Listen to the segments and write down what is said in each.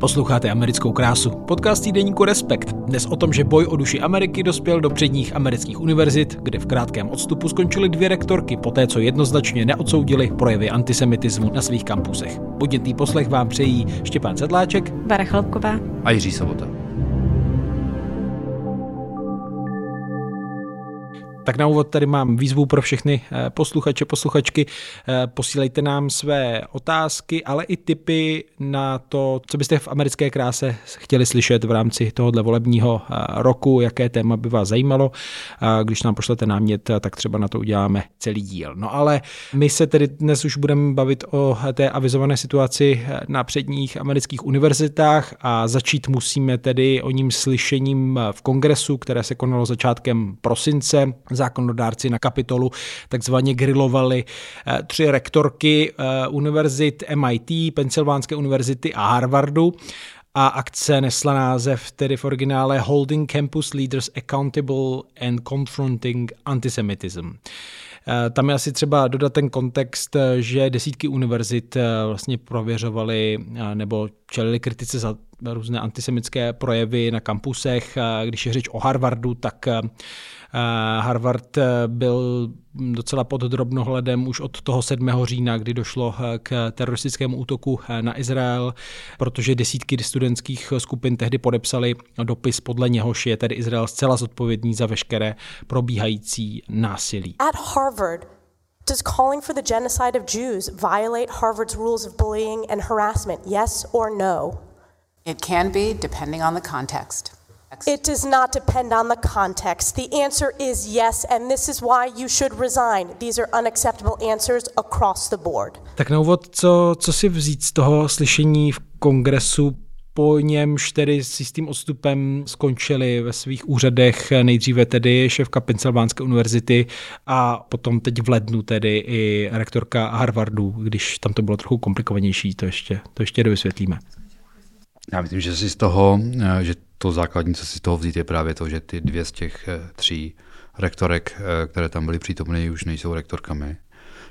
Posloucháte americkou krásu. Podcast týdeníku Respekt. Dnes o tom, že boj o duši Ameriky dospěl do předních amerických univerzit, kde v krátkém odstupu skončily dvě rektorky, poté co jednoznačně neodsoudili projevy antisemitismu na svých kampusech. Podnětný poslech vám přejí Štěpán Sedláček, Bara Chlapková a Jiří Sobota. Tak na úvod tady mám výzvu pro všechny eh, posluchače, posluchačky. Eh, posílejte nám své otázky, ale i tipy na to, co byste v americké kráse chtěli slyšet v rámci tohohle volebního eh, roku, jaké téma by vás zajímalo. Když nám pošlete námět, tak třeba na to uděláme celý díl. No ale my se tedy dnes už budeme bavit o té avizované situaci na předních amerických univerzitách a začít musíme tedy o ním slyšením v kongresu, které se konalo začátkem prosince zákonodárci na kapitolu takzvaně grilovali eh, tři rektorky eh, univerzit MIT, Pensylvánské univerzity a Harvardu a akce nesla název tedy v originále Holding Campus Leaders Accountable and Confronting Antisemitism. Eh, tam je asi třeba dodat ten kontext, že desítky univerzit vlastně prověřovaly nebo čelili kritice za různé antisemické projevy na kampusech. Když je řeč o Harvardu, tak Harvard eh, byl docela pod drobnohledem už od toho 7. října, kdy došlo eh, k teroristickému útoku na Izrael, protože desítky studentských skupin tehdy podepsali dopis, podle něhož je tedy Izrael zcela zodpovědný za veškeré probíhající násilí. At Harvard, Does calling for the genocide of Jews violate Harvard's rules of bullying and harassment? Yes or no? It can be, depending on the context. It does not depend on the context. The answer is yes, and this is why you should resign. These are unacceptable answers across the board. Tak na úvod, co, co si vzít z toho slyšení v kongresu, po němž tedy s jistým odstupem skončili ve svých úřadech nejdříve tedy šéfka Pensylvánské univerzity a potom teď v lednu tedy i rektorka Harvardu, když tam to bylo trochu komplikovanější, to ještě, to ještě dovysvětlíme. Já myslím, že si z toho, eh, že to základní, co si z toho vzít, je právě to, že ty dvě z těch eh, tří rektorek, eh, které tam byly přítomny, už nejsou rektorkami.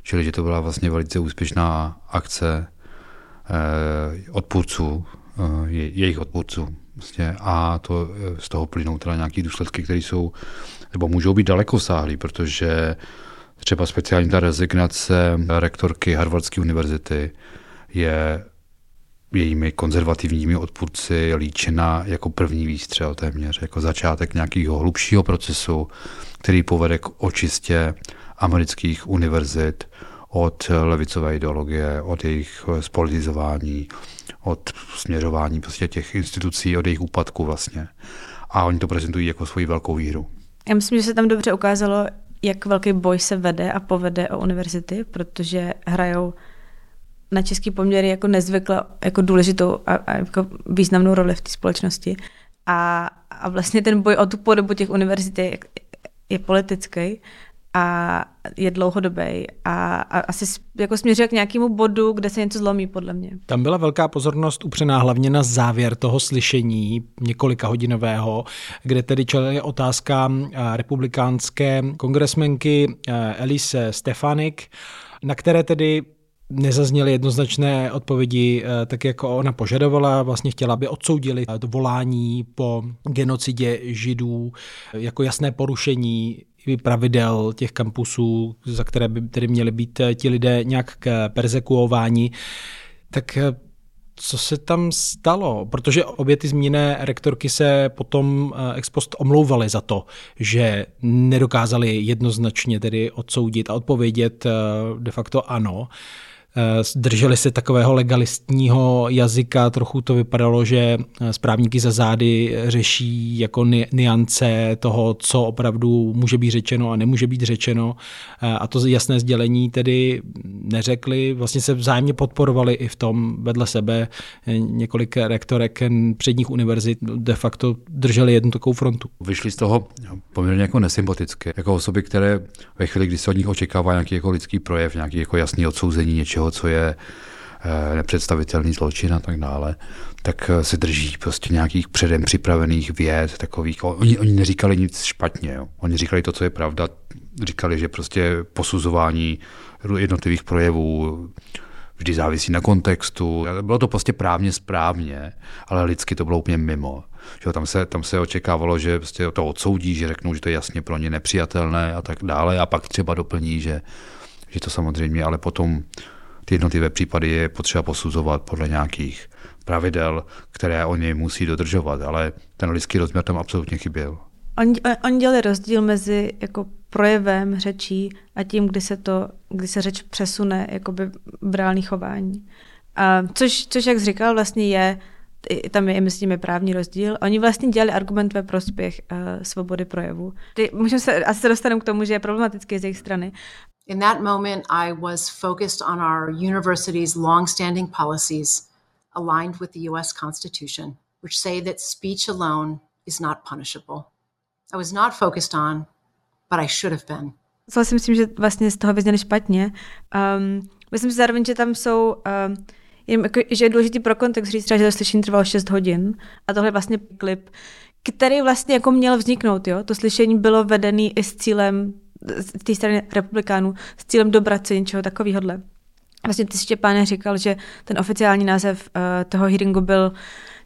Čili, že to byla vlastně velice úspěšná akce odpůrců, jejich odpůrců. Vlastně a to z toho plynou teda nějaké důsledky, které jsou, nebo můžou být daleko sáhlý, protože třeba speciální ta rezignace rektorky Harvardské univerzity je jejími konzervativními odpůrci líčena jako první výstřel téměř, jako začátek nějakého hlubšího procesu, který povede k očistě amerických univerzit od levicové ideologie, od jejich spolitizování, od směřování prostě těch institucí, od jejich úpadku vlastně. A oni to prezentují jako svoji velkou víru. Já myslím, že se tam dobře ukázalo, jak velký boj se vede a povede o univerzity, protože hrajou na český poměry jako nezvykle jako důležitou a, a jako významnou roli v té společnosti. A, a vlastně ten boj o tu podobu těch univerzit je, je politický a je dlouhodobý a, a asi jako směřuje k nějakému bodu, kde se něco zlomí, podle mě. Tam byla velká pozornost upřená hlavně na závěr toho slyšení několika hodinového, kde tedy čelila otázka eh, republikánské kongresmenky eh, Elise Stefanik, na které tedy nezazněly jednoznačné odpovědi, eh, tak jako ona požadovala, vlastně chtěla, aby odsoudili to volání po genocidě židů jako jasné porušení pravidel těch kampusů, za které by tedy měli být eh, ti lidé nějak persekuováni. Tak eh, co se tam stalo? Protože obě ty zmíněné rektorky se potom ex post omlouvaly za to, že nedokázali jednoznačně tedy odsoudit a odpovědět de facto ano. Eh, drželi se takového legalistního jazyka, trochu to vypadalo, že eh, správníky za zády řeší jako niance toho, co opravdu může být řečeno a nemůže být řečeno. Eh, a to jasné sdělení tedy neřekli, vlastně se vzájemně podporovali i v tom vedle sebe. Několik rektorek předních univerzit de facto drželi jednu takovou frontu. Vyšli z toho poměrně jako nesympatické, jako osoby, které ve chvíli, kdy se od nich očekává nějaký jako lidský projev, nějaký jako jasný odsouzení něčeho, něčeho, co je eh, nepředstavitelný zločin a tak dále, tak eh, se drží prostě nějakých předem připravených věd, takových, oni, oni neříkali nic špatně, jo. oni říkali to, co je pravda, říkali, že prostě posuzování jednotlivých projevů vždy závisí na kontextu. Bylo to prostě právně správně, ale lidsky to bylo úplně mimo. Že tam, se, tam se očekávalo, že prostě to odsoudí, že řeknou, že to je jasně pro ně nepřijatelné a tak dále a pak třeba doplní, že, že to samozřejmě, ale potom ty jednotlivé případy je potřeba posuzovat podle nějakých pravidel, které oni musí dodržovat, ale ten lidský rozměr tam absolutně chyběl. Oni, oni dělali rozdíl mezi jako projevem řečí a tím, kdy se, to, kdy se řeč přesune jakoby v reálný chování. A což, což, jak jsi říkal, vlastně je, tam je mezi nimi právní rozdíl. Oni vlastně dělali argument ve prospěch uh, svobody projevu. Můžeme se, asi se dostaneme k tomu, že je problematický z jejich strany. In that moment, I was focused on our university's long-standing policies aligned with the US Constitution, which say that speech alone is not punishable. I was not focused on, but I should have been. Co si myslím, že vlastně z toho vyzněli špatně. Um, myslím si zároveň, že tam jsou, um, jen, jako, že je důležitý pro kontext říct, že to slyšení trvalo 6 hodin a tohle je vlastně klip, který vlastně jako měl vzniknout, jo. To slyšení bylo vedený i s cílem z té strany republikánů, s cílem dobrat se něčeho takového. Vlastně ty Štěpáne říkal, že ten oficiální název uh, toho hearingu byl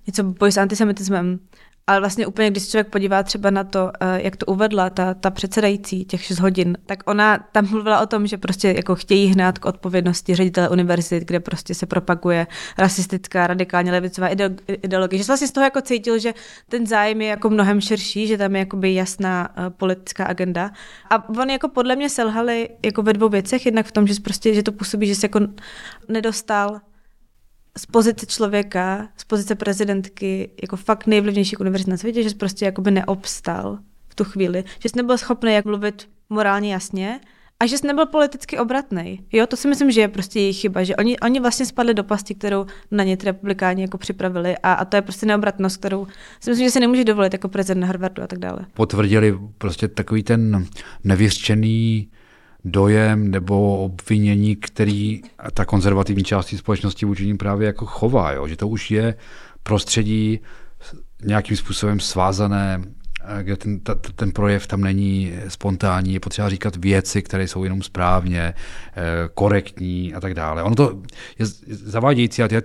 něco boj s antisemitismem. Ale vlastně úplně, když se člověk podívá třeba na to, eh, jak to uvedla ta, ta předsedající těch 6 hodin, tak ona tam mluvila o tom, že prostě jako chtějí hnát k odpovědnosti ředitele univerzit, kde prostě se propaguje rasistická, radikálně levicová ideologie. Že vlastně z toho jako cítil, že ten zájem je jako mnohem širší, že tam je jakoby jasná uh, politická agenda. A oni jako podle mě selhali jako ve dvou věcech, jednak v tom, že prostě, že to působí, že se jako nedostal z pozice člověka, z pozice prezidentky, jako fakt nejvlivnější univerzity na světě, že prostě jakoby neobstal v tu chvíli, že jsi nebyl schopný jak mluvit morálně jasně a že jsi nebyl politicky obratný. Jo, to si myslím, že je prostě jejich chyba, že oni, oni vlastně spadli do pasti, kterou na ně ty republikáni jako připravili a, a to je prostě neobratnost, kterou si myslím, že se nemůže dovolit jako prezident Harvardu a tak dále. Potvrdili prostě takový ten nevěřčený dojem nebo obvinění, který ta konzervativní část společnosti vůči ním právě jako chová, jo? že to už je prostředí nějakým způsobem svázané kde ten, ta, ten projev tam není spontánní, je potřeba říkat věci, které jsou jenom správně, eh, korektní a tak dále. Ono to je zavádějící a tyhle,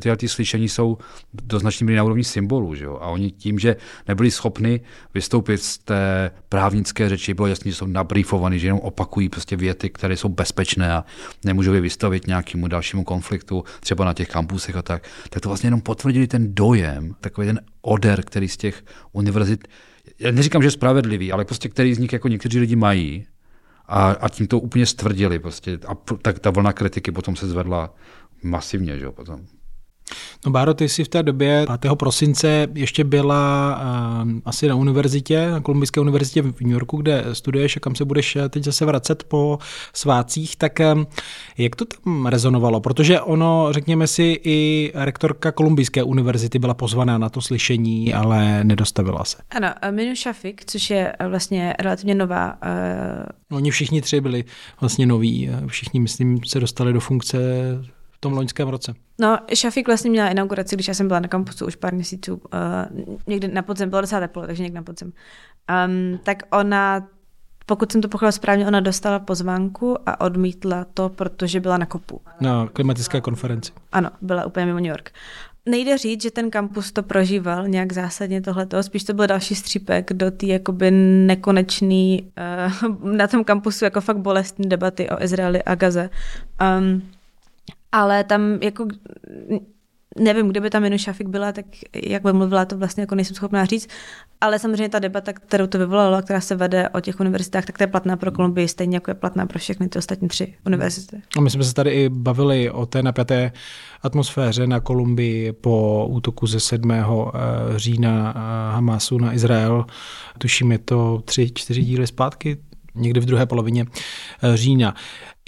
tyhle ty slyšení jsou do značné míry na úrovni symbolů. Že jo? A oni tím, že nebyli schopni vystoupit z té právnické řeči, bylo jasné, že jsou nabrýfovaní, že jenom opakují prostě věty, které jsou bezpečné a nemůžou je vystavit nějakému dalšímu konfliktu, třeba na těch kampusech a tak, tak to vlastně jenom potvrdili ten dojem, takový ten oder, který z těch univerzit, já neříkám, že je spravedlivý, ale prostě který z nich jako někteří lidi mají a, a tím to úplně stvrdili prostě. A tak ta vlna kritiky potom se zvedla masivně, že jo, potom. No Báro, ty jsi v té době 5. prosince ještě byla uh, asi na univerzitě, na Kolumbijské univerzitě v New Yorku, kde studuješ a kam se budeš eh, teď zase vracet po svácích, tak um, jak to tam rezonovalo? Protože ono, řekněme si, i rektorka Kolumbijské univerzity byla pozvaná na to slyšení, ale nedostavila se. Ano, Minu Šafik, což je vlastně relativně nová. Uh... Oni všichni tři byli vlastně noví, všichni, myslím, se dostali do funkce v tom loňském roce. No, Šafik vlastně měla inauguraci, když já jsem byla na kampusu už pár měsíců, uh, někdy na podzem, bylo docela teplo, takže někdy na podzem. Um, tak ona, pokud jsem to pochopila správně, ona dostala pozvánku a odmítla to, protože byla na kopu. Na klimatické konferenci. Ano, byla úplně mimo New York. Nejde říct, že ten kampus to prožíval nějak zásadně tohleto, spíš to byl další střípek do té jakoby nekonečný, uh, na tom kampusu jako fakt bolestní debaty o Izraeli a Gaze. Um, ale tam jako nevím, kdyby tam Janu Šafik byla, tak jak by mluvila, to vlastně jako nejsem schopná říct, ale samozřejmě ta debata, kterou to vyvolalo, která se vede o těch univerzitách, tak to je platná pro Kolumbii, stejně jako je platná pro všechny ty ostatní tři univerzity. A my jsme se tady i bavili o té napjaté atmosféře na Kolumbii po útoku ze 7. Eh, října eh, Hamasu na Izrael. Tuším, je to tři, čtyři díly zpátky, někdy v druhé polovině eh, října.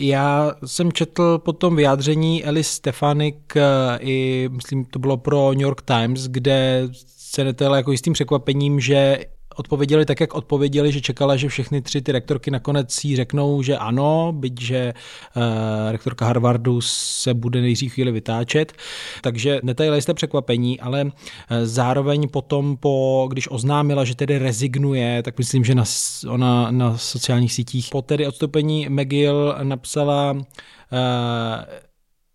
Já jsem četl potom vyjádření Eli Stefanik eh, i, myslím, to bylo pro New York Times, kde se netele jako jistým překvapením, že odpověděli tak, jak odpověděli, že čekala, že všechny tři ty rektorky nakonec jí řeknou, že ano, byť, že uh, rektorka Harvardu se bude nejdřív chvíli vytáčet. Takže netajili jste překvapení, ale uh, zároveň potom, po, když oznámila, že tedy rezignuje, tak myslím, že na, ona na sociálních sítích po tedy odstoupení McGill napsala uh,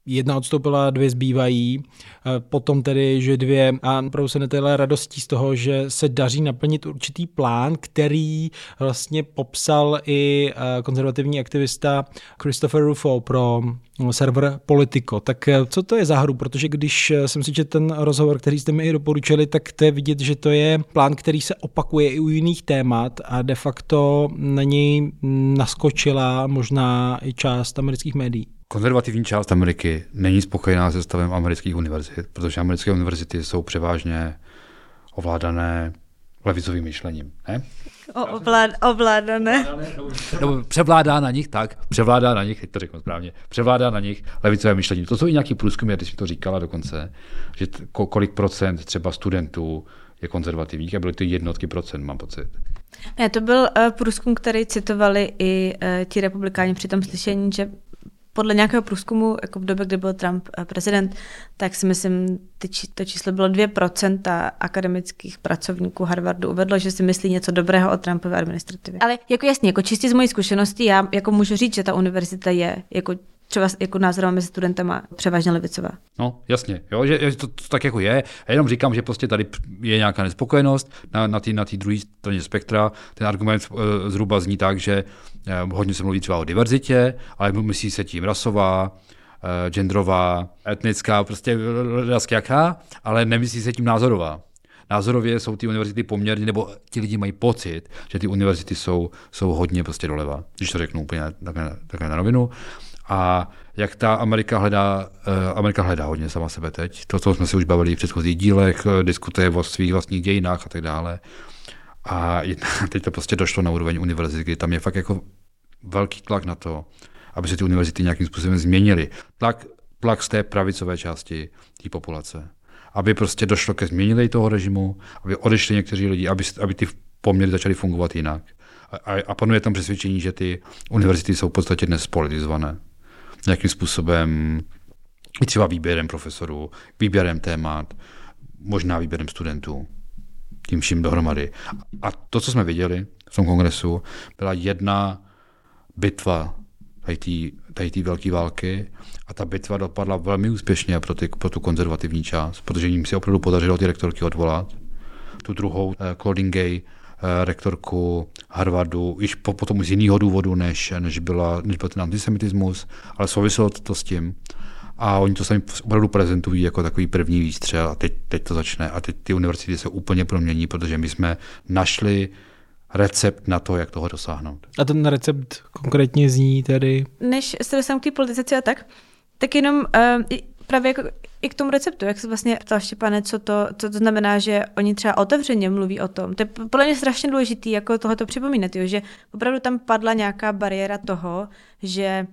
jedna odstoupila, dvě zbývají, eh, potom tedy, že dvě a opravdu se netyhle radostí z toho, že se daří naplnit určitý plán, který vlastně popsal i eh, konzervativní aktivista Christopher Rufo pro mm, server Politico. Tak eh, co to je za hru? Protože když jsem si četl ten rozhovor, který jste mi i doporučili, tak to je vidět, že to je plán, který se opakuje i u jiných témat a de facto na něj naskočila možná i část amerických médií. Konzervativní část Ameriky není spokojená se stavem amerických univerzit, protože americké univerzity jsou převážně ovládané levicovým myšlením. Ne? O, ovlád, ovládané. Nebo převládá na nich, tak, převládá na nich, teď to řeknu správně, převládá na nich levicové myšlení. To jsou i nějaký průzkumy, ty jsi to říkala dokonce, že kolik procent třeba studentů je konzervativních a byly to jednotky procent, mám pocit. Ne, to byl uh, průzkum, který citovali i uh, ti republikáni při tom slyšení, že podle nějakého průzkumu, jako v době, kdy byl Trump eh, prezident, tak si myslím, to číslo bylo 2% akademických pracovníků Harvardu uvedlo, že si myslí něco dobrého o Trumpové administrativě. Ale jako jasně, jako čistě z mojí zkušenosti, já jako můžu říct, že ta univerzita je jako třeba jako názorová mezi studentama převážně levicová. No, jasně, jo, že, že to, to, tak jako je. Já jenom říkám, že prostě tady je nějaká nespokojenost na, na té na druhé straně spektra. Ten argument uh, zhruba zní tak, že uh, hodně se mluví třeba o diverzitě, ale myslí se tím rasová, uh, genderová, etnická, prostě jaká, ale nemyslí se tím názorová. Názorově jsou ty univerzity poměrně, nebo ti lidi mají pocit, že ty univerzity jsou, jsou hodně prostě doleva, když to řeknu úplně takhle, takhle na rovinu a jak ta Amerika hledá, eh, Amerika hledá hodně sama sebe teď. To, co jsme si už bavili v předchozích dílech, eh, diskutuje o svých vlastních dějinách a tak dále. A teď to prostě došlo na úroveň univerzity, kdy tam je fakt jako velký tlak na to, aby se ty univerzity nějakým způsobem změnily. Tlak, tlak z té pravicové části té populace. Aby prostě došlo ke změně toho režimu, aby odešli někteří lidi, aby, aby ty poměry začaly fungovat jinak. A, a panuje tam přesvědčení, že ty univerzity jsou v podstatě dnes politizované nějakým způsobem i třeba výběrem profesorů, výběrem témat, možná výběrem studentů, tím vším dohromady. A to, co jsme viděli v tom kongresu, byla jedna bitva tady té velké války a ta bitva dopadla velmi úspěšně pro, ty, pro tu konzervativní část, protože jim se opravdu podařilo ty rektorky odvolat. Tu druhou, eh, Claudine Gay, rektorku Harvardu, již po, potom z jiného důvodu, než, než, byla, než byl ten antisemitismus, ale souviselo to s tím. A oni to sami opravdu prezentují jako takový první výstřel a teď, teď to začne a teď ty univerzity se úplně promění, protože my jsme našli recept na to, jak toho dosáhnout. A ten recept konkrétně zní tedy? Než se dostanu k té politizaci a tak, tak jenom uh, právě jako i k tomu receptu, jak se vlastně ptal Štěpane, co to, co to znamená, že oni třeba otevřeně mluví o tom. To je podle mě strašně důležité jako tohoto připomínat, jo, že opravdu tam padla nějaká bariéra toho, že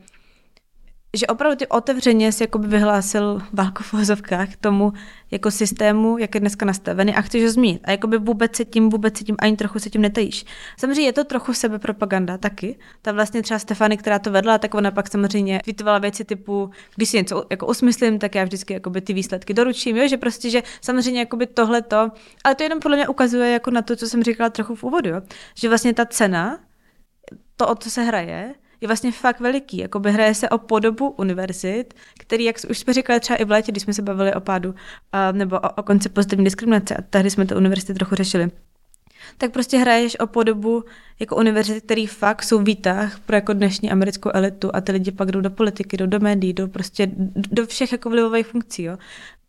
že opravdu ty otevřeně si jakoby vyhlásil válku v vozovkách tomu jako systému, jak je dneska nastavený a chceš ho zmínit. A jakoby vůbec se tím, vůbec se tím, ani trochu se tím netajíš. Samozřejmě je to trochu sebepropaganda taky. Ta vlastně třeba Stefany, která to vedla, tak ona pak samozřejmě vytvovala věci typu, když si něco jako usmyslím, tak já vždycky jakoby ty výsledky doručím, jo? že prostě, že samozřejmě jakoby tohleto, ale to jenom podle mě ukazuje jako na to, co jsem říkala trochu v úvodu, jo? že vlastně ta cena, to, o co se hraje, je vlastně fakt veliký. Jakoby hraje se o podobu univerzit, který, jak už jsme říkali třeba i v létě, když jsme se bavili o pádu, uh, nebo o, o konci pozitivní diskriminace, a tehdy jsme to univerzity trochu řešili, tak prostě hraješ o podobu jako univerzity, který fakt jsou výtah pro jako dnešní americkou elitu a ty lidi pak jdou do politiky, jdou do médií, jdou prostě do všech jako vlivových funkcí. Jo.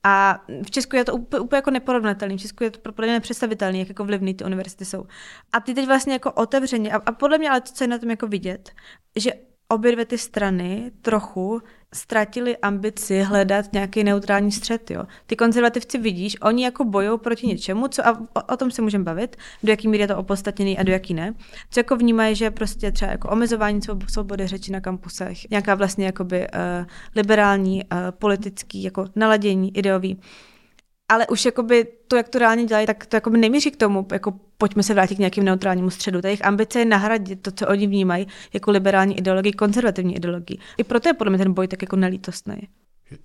A v Česku je to úplně, úplně jako neporovnatelné. V Česku je to pro mě nepředstavitelné, jak jako vlivný ty univerzity jsou. A ty teď vlastně jako otevřeně, a, a podle mě ale to, co je na tom jako vidět, že obě dvě ty strany trochu ztratili ambici hledat nějaký neutrální střed. Jo. Ty konzervativci vidíš, oni jako bojují proti něčemu, co, a o, o tom se můžeme bavit, do jaký míry je to opodstatněný a do jaký ne. Co jako vnímají, že prostě třeba jako omezování svobody řeči na kampusech, nějaká vlastně jakoby uh, liberální, uh, politický jako naladění ideový ale už jakoby to, jak to reálně dělají, tak to jakoby nemíří k tomu, jako pojďme se vrátit k nějakým neutrálnímu středu. Ta jejich ambice je nahradit to, co oni vnímají jako liberální ideologii, konzervativní ideologii. I proto je podle mě ten boj tak jako nelítostný.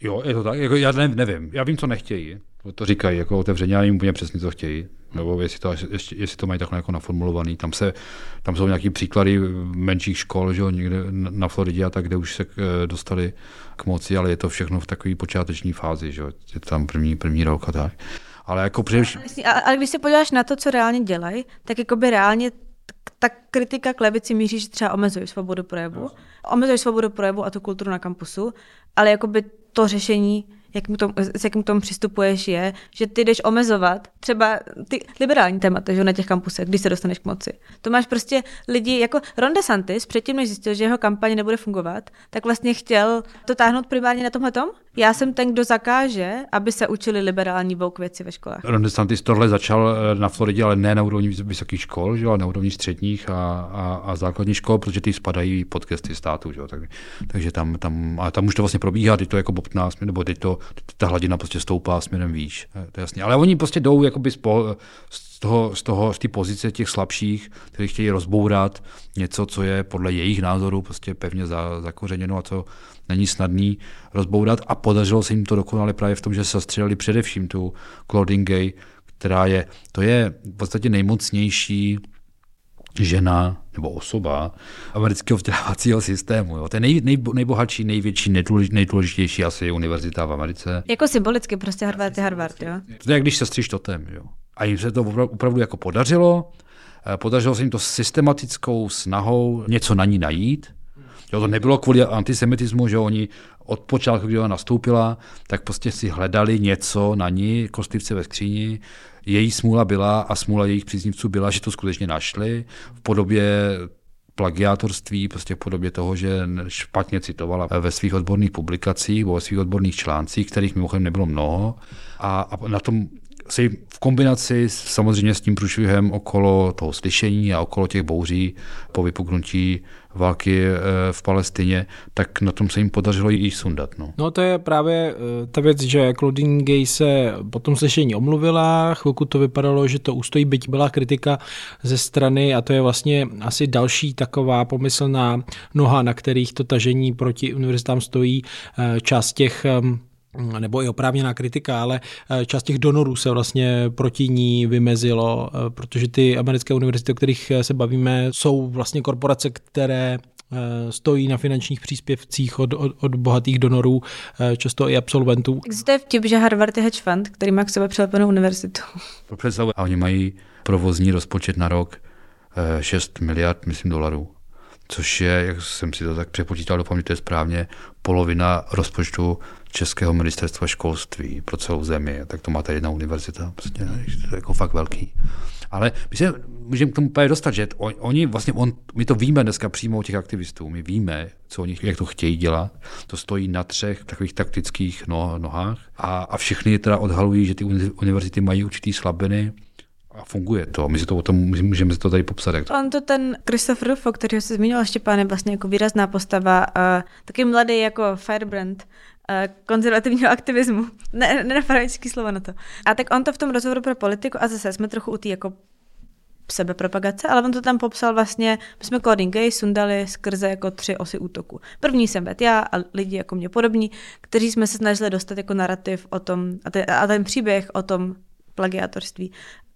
Jo, je to tak. Jako, já ne, nevím. Já vím, co nechtějí. To říkají jako otevřeně, já jim úplně přesně, co chtějí. Nebo jestli to, jestli, jestli to mají takhle jako naformulovaný. Tam, se, tam jsou nějaký příklady menších škol, že jo, někde na Floridě a tak, kde už se eh, dostali k moci, ale je to všechno v takové počáteční fázi, že jo. Je tam první, první rok a tak. Ale jako především... Ale, ale když se podíváš na to, co reálně dělají, tak jako by reálně ta kritika k levici míří, že třeba omezují svobodu projevu, omezují svobodu projevu a tu kulturu na kampusu, ale jakoby to řešení jak mu tom, s jakým tomu přistupuješ, je, že ty jdeš omezovat třeba ty liberální témata že, na těch kampusech, když se dostaneš k moci. To máš prostě lidi, jako Ron DeSantis, předtím, než zjistil, že jeho kampaně nebude fungovat, tak vlastně chtěl to táhnout primárně na tomhle tom. Já jsem ten, kdo zakáže, aby se učili liberální vouk věci ve školách. Ron DeSantis tohle začal eh, na Floridě, ale ne na úrovni vysokých škol, že, ale na úrovni středních a, a, a základních škol, protože ty spadají pod gesty státu. Že, tak, takže tam, tam, a tam už to vlastně probíhá, ty to jako bobtná, nebo ty to, ta hladina prostě stoupá směrem výš. To je jasný. Ale oni prostě jdou jakoby z, z toho, z toho, z té pozice těch slabších, kteří chtějí rozbourat něco, co je podle jejich názoru prostě pevně za, zakořeněno a co není snadný rozbourat a podařilo se jim to dokonale právě v tom, že se zastřelili především tu Claudine Gay, která je, to je v podstatě nejmocnější žena nebo osoba amerického vzdělávacího systému. Jo. To je nej, nej, nejbohatší, největší, nejdůležitější asi univerzita v Americe. Jako symbolicky prostě Harvard je Harvard, jo? To je jak když se stříš totem, jo. A jim se to opravdu jako podařilo. Eh, podařilo se jim to systematickou snahou něco na ní najít. Jo, to nebylo kvůli antisemitismu, že oni od počátku, kdy ona nastoupila, tak prostě si hledali něco na ní, kostlivce ve skříni. Její smůla byla a smůla jejich příznivců byla, že to skutečně našli v podobě plagiátorství, prostě v podobě toho, že špatně citovala ve svých odborných publikacích, ve svých odborných článcích, kterých mimochodem nebylo mnoho. A, a na tom se v kombinaci samozřejmě s tím průšvihem okolo toho slyšení a okolo těch bouří po vypuknutí války eh, v Palestině, tak na tom se jim podařilo i sundat. No, no to je právě eh, ta věc, že Claudine Gay se po tom slyšení omluvila, chvilku to vypadalo, že to ustojí, byť byla kritika ze strany a to je vlastně asi další taková pomyslná noha, na kterých to tažení proti univerzitám stojí. Eh, část těch nebo i oprávněná kritika, ale eh, část těch donorů se vlastně proti ní vymezilo, eh, protože ty americké univerzity, o kterých eh, se bavíme, jsou vlastně korporace, které stojí na finančních příspěvcích od, od, od bohatých donorů, často i absolventů. Existuje vtip, že Harvard je hedge fund, který má k sobě přilepenou univerzitu. Představu. A oni mají provozní rozpočet na rok 6 miliard, myslím, dolarů což je, jak jsem si to tak přepočítal, doufám, že to je správně, polovina rozpočtu Českého ministerstva školství pro celou zemi. Tak to má tady jedna univerzita. Prostě, to je jako fakt velký. Ale my se můžeme k tomu právě dostat, že on, oni vlastně, on, my to víme dneska přímo od těch aktivistů, my víme, co oni, jak to chtějí dělat. To stojí na třech takových taktických no, nohách a, a všichni teda odhalují, že ty univerzity mají určitý slabiny, a funguje to. My si to o tom můžeme si to tady popsat. Jak to... On to ten Christopher Rufo, který se zmínil Štěpán, je vlastně jako výrazná postava, uh, taky mladý jako Firebrand, konzervativního aktivismu. Ne, nenapadá slovo na to. A tak on to v tom rozhovoru pro politiku, a zase jsme trochu u té jako sebepropagace, ale on to tam popsal vlastně, my jsme Claudine Gay sundali skrze jako tři osy útoku. První jsem bet já a lidi jako mě podobní, kteří jsme se snažili dostat jako narrativ o tom, a ten, a ten příběh o tom plagiátorství eh,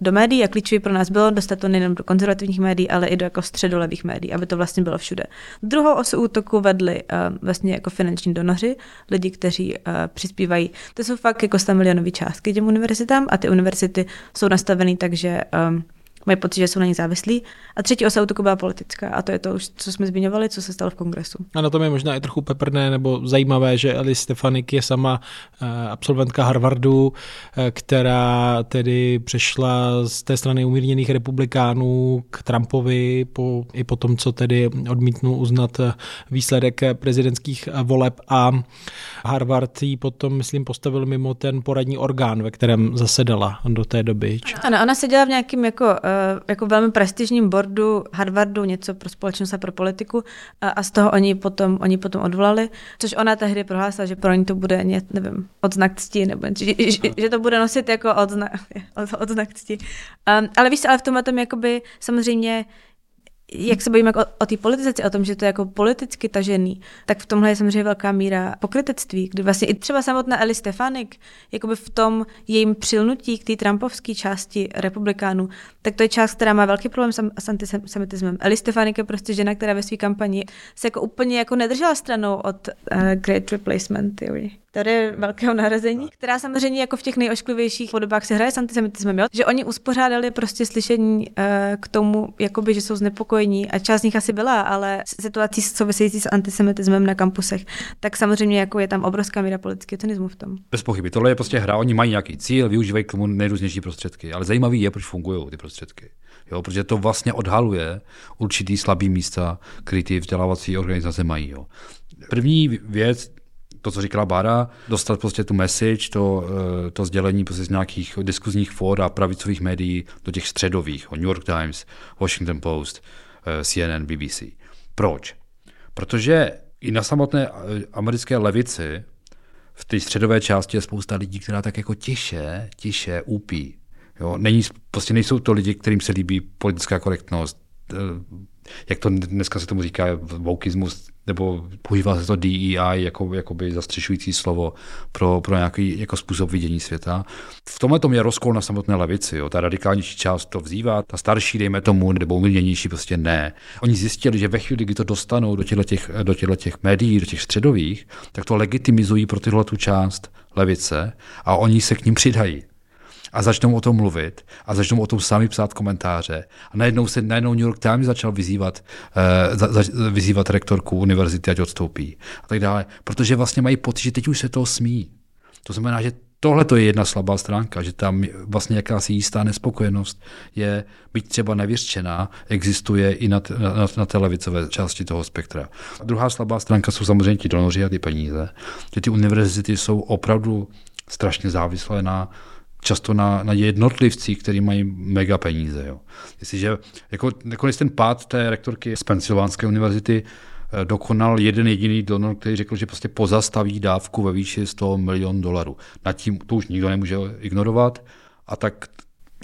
do médií a klíčový pro nás bylo dostat to nejen do konzervativních médií, ale i do jako středolevých médií, aby to vlastně bylo všude. Druhou osu útoku vedli uh, vlastně jako finanční donoři, lidi, kteří uh, přispívají. To jsou fakt jako 100 milionové částky těm univerzitám a ty univerzity jsou nastavené tak, že um, mají pocit, že jsou na ní závislí. A třetí osa útoku byla politická a to je to, co jsme zmiňovali, co se stalo v kongresu. A na tom je možná i trochu peprné nebo zajímavé, že Alice Stefanik je sama eh, absolventka Harvardu, eh, která tedy přešla z té strany umírněných republikánů k Trumpovi po, i po tom, co tedy odmítnul uznat eh, výsledek prezidentských voleb a Harvard ji potom, myslím, postavil mimo ten poradní orgán, ve kterém zasedala do té doby. Ano, ona seděla v nějakým jako jako velmi prestižním boardu Harvardu něco pro společnost a pro politiku a, a z toho oni potom, oni potom odvolali, což ona tehdy prohlásila, že pro ní to bude, ně, nevím, odznak cti, nebo že, že, že to bude nosit jako odznak, od, odznak cti. Um, ale víš, ale v tomhle tom jakoby samozřejmě jak se bavíme o, o té politizaci, o tom, že to je jako politicky tažený, tak v tomhle je samozřejmě velká míra pokrytectví, kdy vlastně i třeba samotná Eli Stefanik, jakoby v tom jejím přilnutí k té trumpovské části republikánů, tak to je část, která má velký problém s, s antisemitismem. Eli Stefanik je prostě žena, která ve své kampani se jako úplně jako nedržela stranou od uh, Great Replacement Theory teorie velkého narazení, která samozřejmě jako v těch nejošklivějších podobách se hraje s antisemitismem, jo? že oni uspořádali prostě slyšení uh, k tomu, jakoby, že jsou znepokojení a část z nich asi byla, ale situací související s antisemitismem na kampusech, tak samozřejmě jako je tam obrovská míra politického cynismu v tom. Bez pochyby, tohle je prostě hra, oni mají nějaký cíl, využívají k tomu nejrůznější prostředky, ale zajímavý je, proč fungují ty prostředky. Jo, protože to vlastně odhaluje určitý slabý místa, které ty vzdělávací organizace mají. Jo. První věc, to, co říkala Bára, dostat prostě tu message, to, eh, to sdělení prostě z nějakých diskuzních fór a pravicových médií do těch středových, New York Times, Washington Post, eh, CNN, BBC. Proč? Protože i na samotné eh, americké levici v té středové části je spousta lidí, která tak jako tiše, tiše úpí. Jo? Není, prostě nejsou to lidi, kterým se líbí politická korektnost, jak to dneska se tomu říká, voukismus, nebo používá se to DEI jako jakoby zastřešující slovo pro, pro nějaký jako způsob vidění světa. V tomhle tom je rozkol na samotné levici. Jo. Ta radikálnější část to vzývá, ta starší, dejme tomu, nebo umírněnější prostě ne. Oni zjistili, že ve chvíli, kdy to dostanou do těchto těch, do těchto těch médií, do těch středových, tak to legitimizují pro tyhle tu část levice a oni se k ním přidají a začnou o tom mluvit a začnou o tom sami psát komentáře. A najednou se najednou New York Times začal vyzývat, uh, za, za, vyzývat rektorku univerzity, ať odstoupí a tak dále. Protože vlastně mají pocit, že teď už se to smí. To znamená, že tohle to je jedna slabá stránka, že tam vlastně jakási jistá nespokojenost je, byť třeba nevyřčená, existuje i na, na, na té levicové části toho spektra. A druhá slabá stránka jsou samozřejmě ti donoři a ty peníze. Že ty univerzity jsou opravdu strašně závislé na často na, na jednotlivcích, kteří mají mega peníze. Jo. Jestliže jako, jako ten pád té rektorky z Pensylvánské univerzity eh, dokonal jeden jediný donor, který řekl, že prostě pozastaví dávku ve výši 100 milion dolarů. Nad tím to už nikdo nemůže ignorovat a tak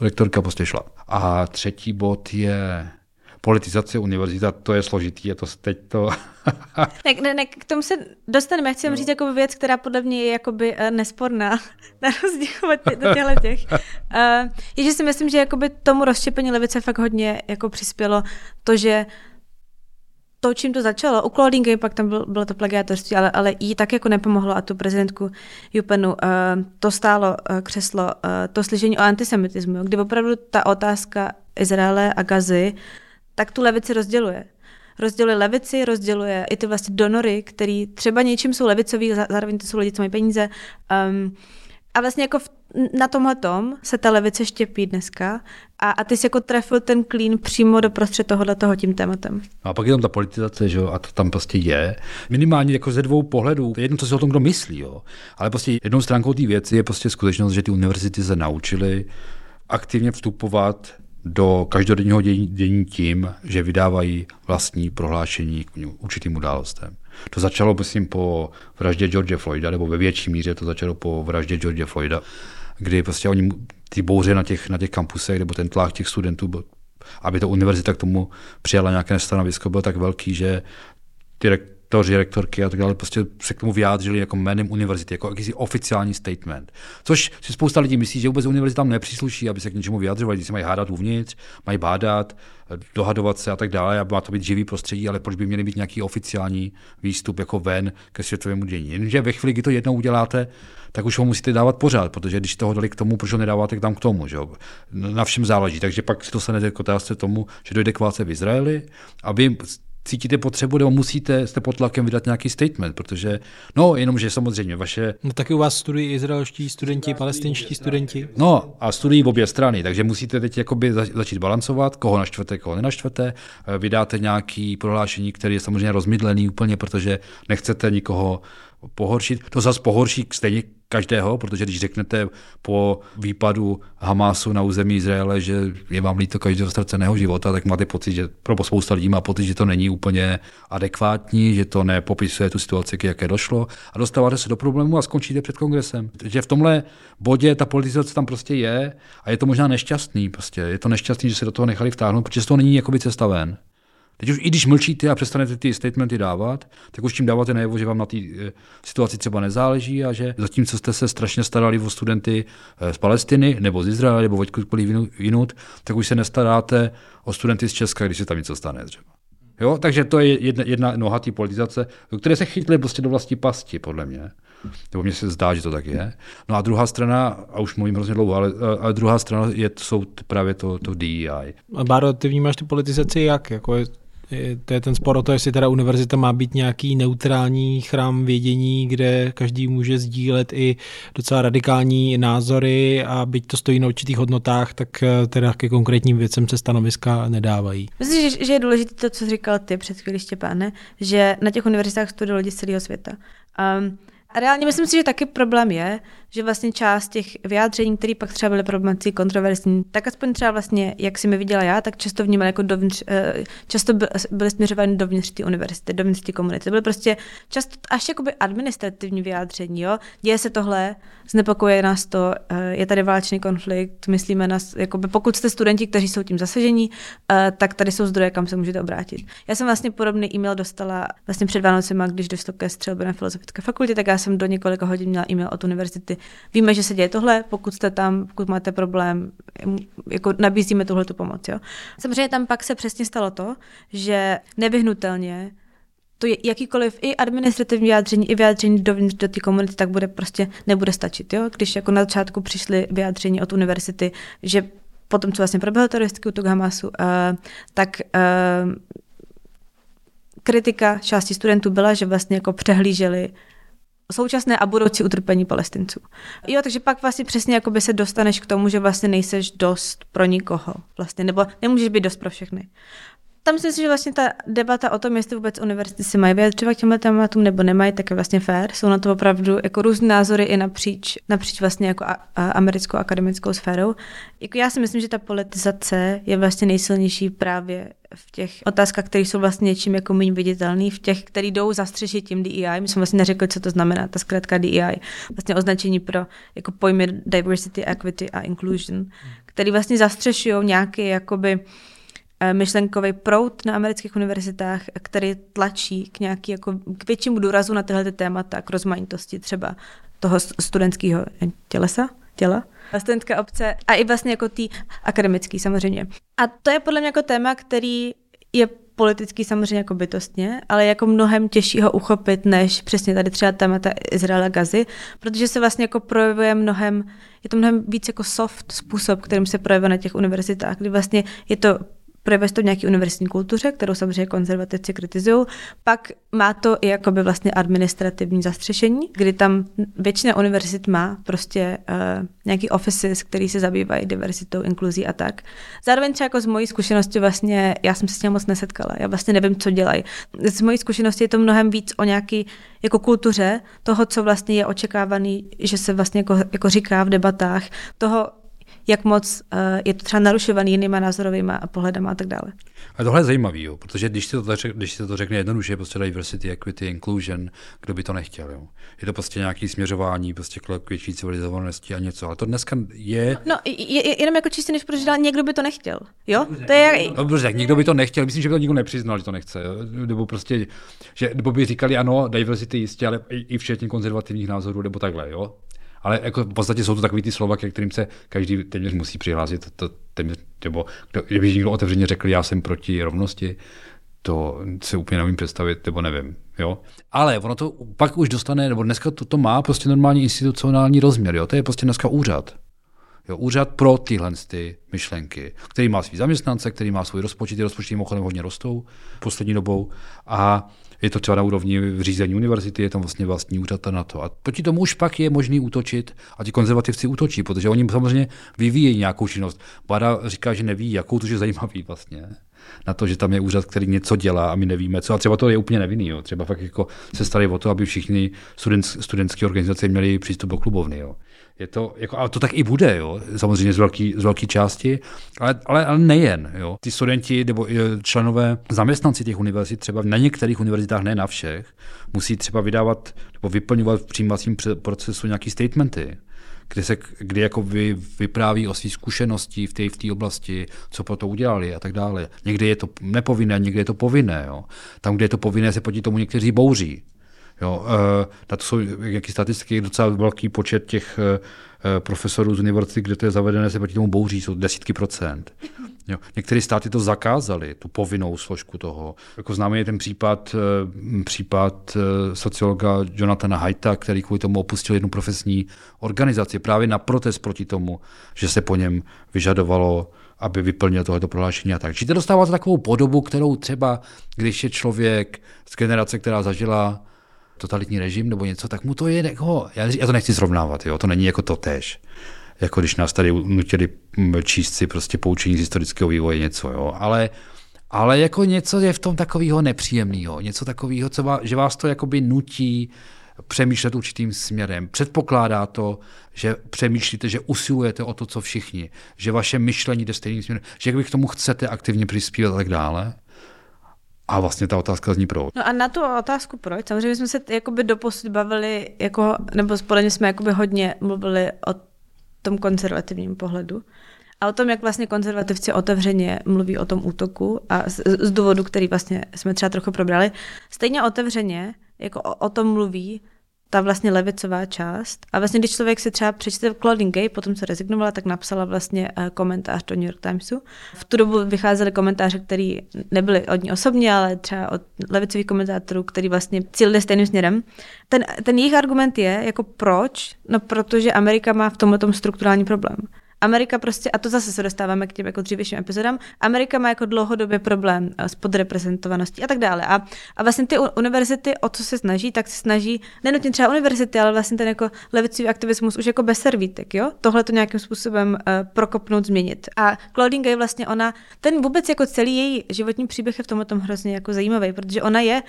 rektorka prostě šla. A třetí bod je politizace univerzita, to je složitý, je to teď to... ne, ne, ne, k tomu se dostaneme. Chci no. říct jako věc, která podle mě je jakoby uh, nesporná, na rozdíl od těchto těch. Uh, je, že si myslím, že jakoby tomu rozštěpení levice fakt hodně jako přispělo to, že to, čím to začalo, u Claudine pak tam byl, bylo to plagiátorství, ale, ale jí tak jako nepomohlo a tu prezidentku Jupenu uh, to stálo uh, křeslo, uh, to slyšení o antisemitismu, kdy opravdu ta otázka Izraele a Gazy tak tu levici rozděluje. Rozděluje levici, rozděluje i ty vlastně donory, který třeba něčím jsou levicoví, zároveň to jsou lidi, co mají peníze. Um, a vlastně jako v, na tomhle tom se ta levice štěpí dneska a, a ty jsi jako trefil ten klín přímo do prostřed tohohle toho tím tématem. No a pak je tam ta politizace, že jo, a to tam prostě je. Minimálně jako ze dvou pohledů. Jedno, co si o tom kdo myslí, jo. Ale prostě jednou stránkou té věci je prostě skutečnost, že ty univerzity se naučily aktivně vstupovat do každodenního dění tím, že vydávají vlastní prohlášení k určitým událostem. To začalo, myslím, po vraždě George Floyda, nebo ve větší míře to začalo po vraždě George Floyda, kdy prostě oni ty bouře na těch, na těch kampusech, nebo ten tlak těch studentů, aby to univerzita k tomu přijala nějaké stanovisko, byl tak velký, že ty rektoři, rektorky a tak dále prostě se k tomu vyjádřili jako jménem univerzity, jako jakýsi oficiální statement. Což si spousta lidí myslí, že vůbec univerzitám nepřísluší, aby se k něčemu vyjádřovali, když se mají hádat uvnitř, mají bádat, dohadovat se a tak dále, a má to být živý prostředí, ale proč by měli být nějaký oficiální výstup jako ven ke světovému dění. Jenže ve chvíli, kdy to jednou uděláte, tak už ho musíte dávat pořád, protože když toho dali k tomu, proč ho nedáváte tam k tomu. Že? Na všem záleží. Takže pak se nedě k tomu, že dojde k válce v Izraeli, aby cítíte potřebu nebo musíte, jste pod tlakem vydat nějaký statement, protože, no, jenomže samozřejmě vaše... No taky u vás studují izraelští studenti, palestinští studenti. No a studují v obě strany, takže musíte teď jakoby začít balancovat, koho naštvete, koho nenaštvete, eh, vydáte nějaký prohlášení, který je samozřejmě rozmydlený úplně, protože nechcete nikoho pohoršit. To zase pohorší stejně každého, protože když řeknete po výpadu Hamásu na území Izraele, že je vám líto každého ztraceného života, tak máte pocit, že pro spousta lidí má pocit, že to není úplně adekvátní, že to nepopisuje tu situaci, k jaké došlo a dostáváte se do problému a skončíte před kongresem. Takže v tomhle bodě ta politizace tam prostě je a je to možná nešťastný. Prostě. Je to nešťastný, že se do toho nechali vtáhnout, protože to není jakoby cesta ven. Teď už i když mlčíte a přestanete ty statementy dávat, tak už tím dáváte najevo, že vám na té eh, situaci třeba nezáleží a že zatímco jste se strašně starali o studenty eh, z Palestiny nebo z Izraele nebo odkudkoliv jinut, tak už se nestaráte o studenty z Česka, když se tam něco stane třeba. Jo? Takže to je jedna, jedna noha té politizace, do které se chytli prostě do vlastní pasti, podle mě. Nebo mně se zdá, že to tak je. No a druhá strana, a už mluvím hrozně dlouho, ale a druhá strana je, jsou právě to, to DEI. A Báro, ty vnímáš tu politizaci jak? Jako je, to je ten spor o to, jestli teda univerzita má být nějaký neutrální chrám vědění, kde každý může sdílet i docela radikální názory a byť to stojí na určitých hodnotách, tak eh, teda ke konkrétním věcem se stanoviska nedávají. Myslím, že, že je důležité to, co říkal ty před chvíli, Štěpáne, že na těch univerzitách studují lidi z celého světa. Um, a reálně myslím si, že taky problém je, že vlastně část těch vyjádření, které pak třeba byly problematické, kontroverzní, tak aspoň třeba vlastně, jak si mi viděla já, tak často vnímala jako dovnitř, eh, často byly směřovány dovnitř té univerzity, dovnitř té komunity. To byly prostě často až jakoby administrativní vyjádření, jo. Děje se tohle, znepokojuje nás to, eh, je tady válečný konflikt, myslíme nás, jakoby pokud jste studenti, kteří jsou tím zasažení, eh, tak tady jsou zdroje, kam se můžete obrátit. Já jsem vlastně podobný e-mail dostala vlastně před Vánocema, když došlo ke střelbě na filozofické fakultě, tak já jsem do několika hodin měla e-mail od univerzity, víme, že se děje tohle, pokud jste tam, pokud máte problém, jako nabízíme tuhle tu pomoc. Jo. Samozřejmě tam pak se přesně stalo to, že nevyhnutelně to je jakýkoliv i administrativní vyjádření, i vyjádření dovnitř do té komunity, tak bude prostě nebude stačit. Jo? Když jako na začátku přišly vyjádření od univerzity, že potom, co vlastně proběhl teroristický útok Hamasu, uh, tak uh, kritika části studentů byla, že vlastně jako přehlíželi současné a budoucí utrpení palestinců. Jo, takže pak vlastně přesně jako by se dostaneš k tomu, že vlastně nejseš dost pro nikoho, vlastně, nebo nemůžeš být dost pro všechny. Tam si myslím, že vlastně ta debata o tom, jestli vůbec univerzity si mají vyjadřovat k těmhle tématům nebo nemají, tak je vlastně fair. Jsou na to opravdu jako různé názory i napříč, napříč vlastně jako a, a americkou akademickou sférou. Jako já si myslím, že ta politizace je vlastně nejsilnější právě v těch otázkách, které jsou vlastně něčím jako méně viditelný, v těch, které jdou zastřešit tím DEI. My jsme vlastně neřekli, co to znamená, ta zkrátka DEI, vlastně označení pro jako pojmy diversity, equity a inclusion, který vlastně zastřešují nějaký jakoby myšlenkový prout na amerických univerzitách, který tlačí k nějaký jako k většímu důrazu na tyhle témata, k rozmanitosti třeba toho studentského tělesa, těla studentka obce a i vlastně jako tý akademický samozřejmě. A to je podle mě jako téma, který je politický samozřejmě jako bytostně, ale jako mnohem těžší ho uchopit, než přesně tady třeba témata Izraela Gazy, protože se vlastně jako projevuje mnohem, je to mnohem víc jako soft způsob, kterým se projevuje na těch univerzitách, kdy vlastně je to projevuje to v nějaké univerzitní kultuře, kterou samozřejmě konzervativci kritizují. Pak má to i jakoby vlastně administrativní zastřešení, kdy tam většina univerzit má prostě uh, nějaký offices, který se zabývají diverzitou, inkluzí a tak. Zároveň třeba jako z mojí zkušenosti vlastně, já jsem se s tím moc nesetkala, já vlastně nevím, co dělají. Z mojí zkušenosti je to mnohem víc o nějaký jako kultuře toho, co vlastně je očekávaný, že se vlastně jako, jako říká v debatách, toho, jak moc uh, je to třeba narušovaný jinýma názorovými pohledama a tak dále. A tohle je zajímavý, jo, protože když si to, řek, když si to řekne jednoduše, prostě diversity, equity, inclusion, kdo by to nechtěl. Jo. Je to prostě nějaký směřování prostě k větší civilizovanosti a něco. Ale to dneska je... No, je, je, jenom jako čistě než protože někdo by to nechtěl. Jo? To je... No, dobře, tak někdo by to nechtěl. Myslím, že by to nikdo nepřiznal, že to nechce. Jo. Nebo prostě, že, nebo by říkali, ano, diversity jistě, ale i, i včetně konzervativních názorů, nebo takhle. Jo ale jako v podstatě jsou to takový ty slova, ke kterým se každý téměř musí přihlásit. To, téměř, nebo kdyby někdo otevřeně řekl, já jsem proti rovnosti, to se úplně nevím představit, nebo nevím. Jo? Ale ono to pak už dostane, nebo dneska to, to má prostě normální institucionální rozměr. Jo? To je prostě dneska úřad. Jo, úřad pro tyhle ty myšlenky, který má svý zaměstnance, který má svůj rozpočet, ty rozpočty mimochodem hodně rostou poslední dobou a je to třeba na úrovni řízení univerzity, je tam vlastně vlastní úřad na to. A proti tomu už pak je možný útočit a ti konzervativci útočí, protože oni samozřejmě vyvíjejí nějakou činnost. Bada říká, že neví, jakou, to je zajímavý vlastně na to, že tam je úřad, který něco dělá a my nevíme co. A třeba to je úplně nevinný. Jo. Třeba fakt jako se starají o to, aby všichni student, studentské organizace měli přístup do klubovny. Jo. Je to, jako, ale to tak i bude, jo. samozřejmě z velké z velký části, ale, ale, ale nejen. Jo. Ty studenti nebo členové, zaměstnanci těch univerzit, třeba na některých univerzitách, ne na všech, musí třeba vydávat nebo vyplňovat v přijímacím procesu nějaké statementy kde, se, kde jako vy, vypráví o svých zkušenosti v té v oblasti, co pro to udělali a tak dále. Někdy je to nepovinné, někdy je to povinné. Jo. Tam, kde je to povinné, se proti tomu někteří bouří. Jo, e, na to jsou jaký statistiky, docela velký počet těch e, profesorů z univerzity, kde to je zavedené, se proti tomu bouří, jsou desítky procent. Jo. Některé státy to zakázaly, tu povinnou složku toho. Jako známe je ten případ, eh, případ sociologa Jonathana Haita, který kvůli tomu opustil jednu profesní organizaci právě na protest proti tomu, že se po něm vyžadovalo aby vyplnil tohleto prohlášení a tak. Čili to dostává takovou podobu, kterou třeba, když je člověk z generace, která zažila totalitní režim nebo něco, tak mu to je jako, já, já to nechci srovnávat, jo, to není jako to tež. Jako když nás tady nutili číst si prostě poučení z historického vývoje něco, jo, ale ale jako něco je v tom takového nepříjemného, něco takového, co vás, že vás to jakoby nutí přemýšlet určitým směrem. Předpokládá to, že přemýšlíte, že usilujete o to, co všichni, že vaše myšlení jde stejným směrem, že vy k tomu chcete aktivně přispívat a tak dále. A vlastně ta otázka zní proč. No a na tu otázku proč, samozřejmě jsme se jakoby doposud bavili, jako, nebo společně jsme jakoby hodně mluvili o tom konzervativním pohledu a o tom, jak vlastně konzervativci otevřeně mluví o tom útoku a z, z důvodu, který vlastně jsme třeba trochu probrali, stejně otevřeně jako o, o tom mluví ta vlastně levicová část. A vlastně, když člověk si třeba přečte Claudine Gay, potom co rezignovala, tak napsala vlastně eh, komentář do New York Timesu. V tu dobu vycházely komentáře, které nebyly od ní osobně, ale třeba od levicových komentátorů, který vlastně cílili stejným směrem. Ten, ten jejich argument je, jako proč? No, protože Amerika má v tomhle strukturální problém. Amerika prostě, a to zase se dostáváme k těm jako dřívějším epizodám, Amerika má jako dlouhodobě problém eh, s podreprezentovaností a tak dále. A, a vlastně ty univerzity, o co se snaží, tak se snaží, nenutně třeba univerzity, ale vlastně ten jako levicový aktivismus už jako bez servítek, jo? Tohle to nějakým způsobem uh, prokopnout, změnit. A Claudine Gay vlastně ona, ten vůbec jako celý její životní příběh je v tomhle tom hrozně jako zajímavý, protože ona je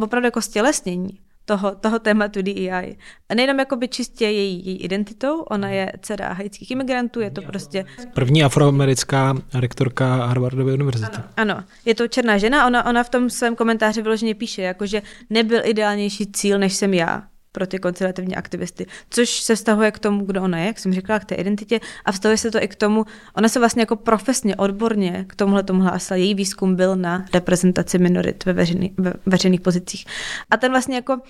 opravdu jako stělesnění toho, toho tématu DEI. A nejenom jakoby čistě její, její identitou, ona je dcera haitských imigrantů, je to prostě... První afroamerická rektorka Harvardovy univerzity. Ano, ano, je to černá žena, ona, ona v tom svém komentáři vyloženě píše, jakože nebyl ideálnější cíl, než jsem já pro ty konzervativní aktivisty, což se vztahuje k tomu, kdo ona je, jak jsem říkala, k té identitě a vztahuje se to i k tomu, ona se vlastně jako profesně, odborně k tomuhle tomu hlásila. Její výzkum byl na reprezentaci minorit ve, veřejný, ve veřejných pozicích. A ten vlastně jako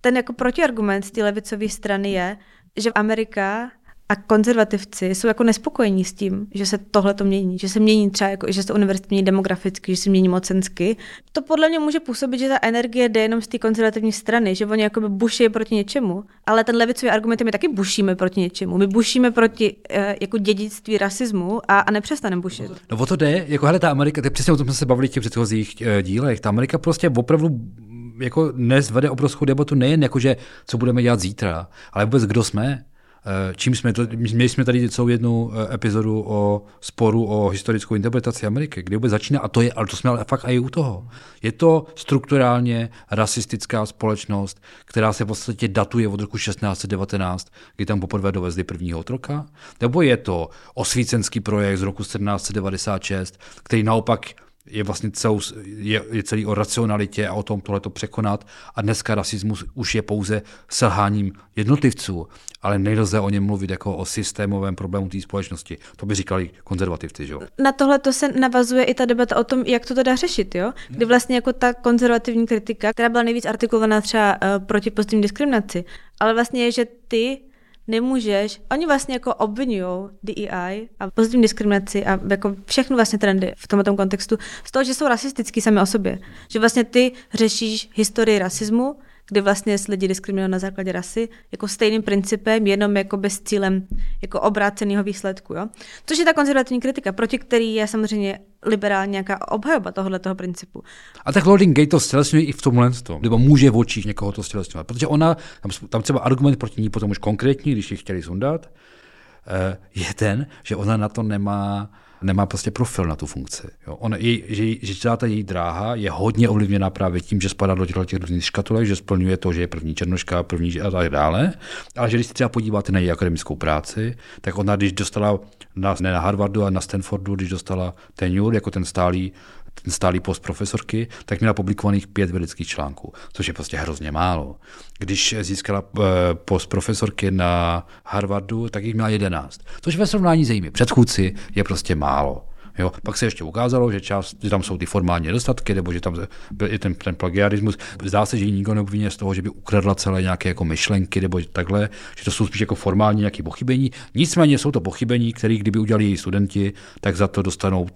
ten jako protiargument z té levicové strany je, že Amerika a konzervativci jsou jako nespokojení s tím, že se tohle to mění, že se mění třeba, jako, že se univerzity mění demograficky, že se mění mocensky. To podle mě může působit, že ta energie jde jenom z té konzervativní strany, že oni jako buší proti něčemu, ale ten levicový argument je, my taky bušíme proti něčemu. My bušíme proti uh, jako dědictví rasismu a, a nepřestaneme bušit. No o to jde, jako hele, ta Amerika, to přesně o tom jsme se bavili v těch předchozích uh, dílech, ta Amerika prostě opravdu jako dnes vede obrovskou debatu nejen jako, že co budeme dělat zítra, ale vůbec kdo jsme, Eh, čím jsme měli jsme tady celou jednu eh, epizodu o sporu o historickou interpretaci Ameriky, kde vůbec začíná, a to je, ale to jsme ale fakt i u toho. Je to strukturálně rasistická společnost, která se v podstatě datuje od roku 1619, kdy tam poprvé dovezli prvního otroka, nebo je to osvícenský projekt z roku 1796, který naopak je vlastně celou, je, je celý o racionalitě a o tom tohle to překonat. A dneska rasismus už je pouze selháním jednotlivců, ale nelze o něm mluvit jako o systémovém problému té společnosti. To by říkali konzervativci. Že? Na tohle to se navazuje i ta debata o tom, jak to teda řešit, jo? kdy vlastně jako ta konzervativní kritika, která byla nejvíc artikulovaná třeba uh, proti pozitivní diskriminaci, ale vlastně je, že ty nemůžeš, oni vlastně jako obvinují DEI a pozitivní diskriminaci a jako všechno vlastně trendy v tomto kontextu z toho, že jsou rasistický sami o sobě. Že vlastně ty řešíš historii rasismu, kdy vlastně lidi diskriminují na základě rasy, jako stejným principem, jenom jako bez cílem jako obráceného výsledku. Jo? Což je ta konzervativní kritika, proti který je samozřejmě liberální nějaká obhajoba tohohle toho principu. A tak Loading Gate to stělesňuje i v tomhle tom, nebo může v očích někoho to stělesňovat, protože ona, tam, tam třeba argument proti ní potom už konkrétní, když ji chtěli sundat, eh, je ten, že ona na to nemá nemá prostě profil na tu funkci. Jo. On, jej, že, že celá ta její dráha je hodně ovlivněná právě tím, že spadá do těchto těch různých škatulek, že splňuje to, že je první černoška, první a tak dále. Ale že když se třeba podíváte na její akademickou práci, tak ona, když dostala na, ne na Harvardu, a na Stanfordu, když dostala tenure jako ten stálý ten stálý post profesorky, tak měla publikovaných pět vědeckých článků, což je prostě hrozně málo. Když získala eh, post profesorky na Harvardu, tak jich měla jedenáct, což ve srovnání s jejími předchůdci je prostě málo. Jo. Pak se ještě ukázalo, že, část, že tam jsou ty formální nedostatky, nebo že tam byl i ten, ten plagiarismus. Zdá se, že ji nikdo neobvině z toho, že by ukradla celé nějaké jako myšlenky nebo takhle, že to jsou spíš jako formální nějaké pochybení. Nicméně jsou to pochybení, které kdyby udělali její studenti, tak za to dostanou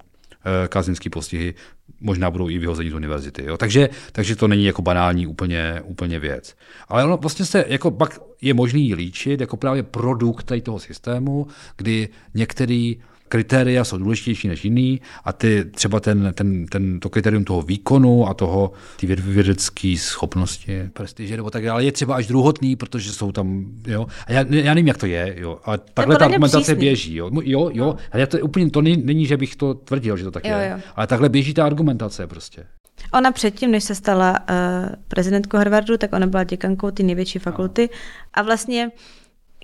eh, kazinský postihy, možná budou i vyhození z univerzity. Jo. Takže, takže to není jako banální úplně, úplně věc. Ale ono vlastně se, jako pak je možný líčit jako právě produkt tady toho systému, kdy některý kritéria jsou důležitější než jiný a ty třeba ten, ten, ten, to kritérium toho výkonu a toho ty vědecké schopnosti, prestiže nebo tak dále je třeba až druhotný, protože jsou tam, jo. A já, já nevím, jak to je, jo. A takhle ta argumentace přísný. běží, jo. Jo, jo. A já to úplně, to není, není, že bych to tvrdil, že to tak jo, je. Jo. Ale takhle běží ta argumentace prostě. Ona předtím, než se stala uh, prezidentkou Harvardu, tak ona byla děkankou ty největší fakulty a vlastně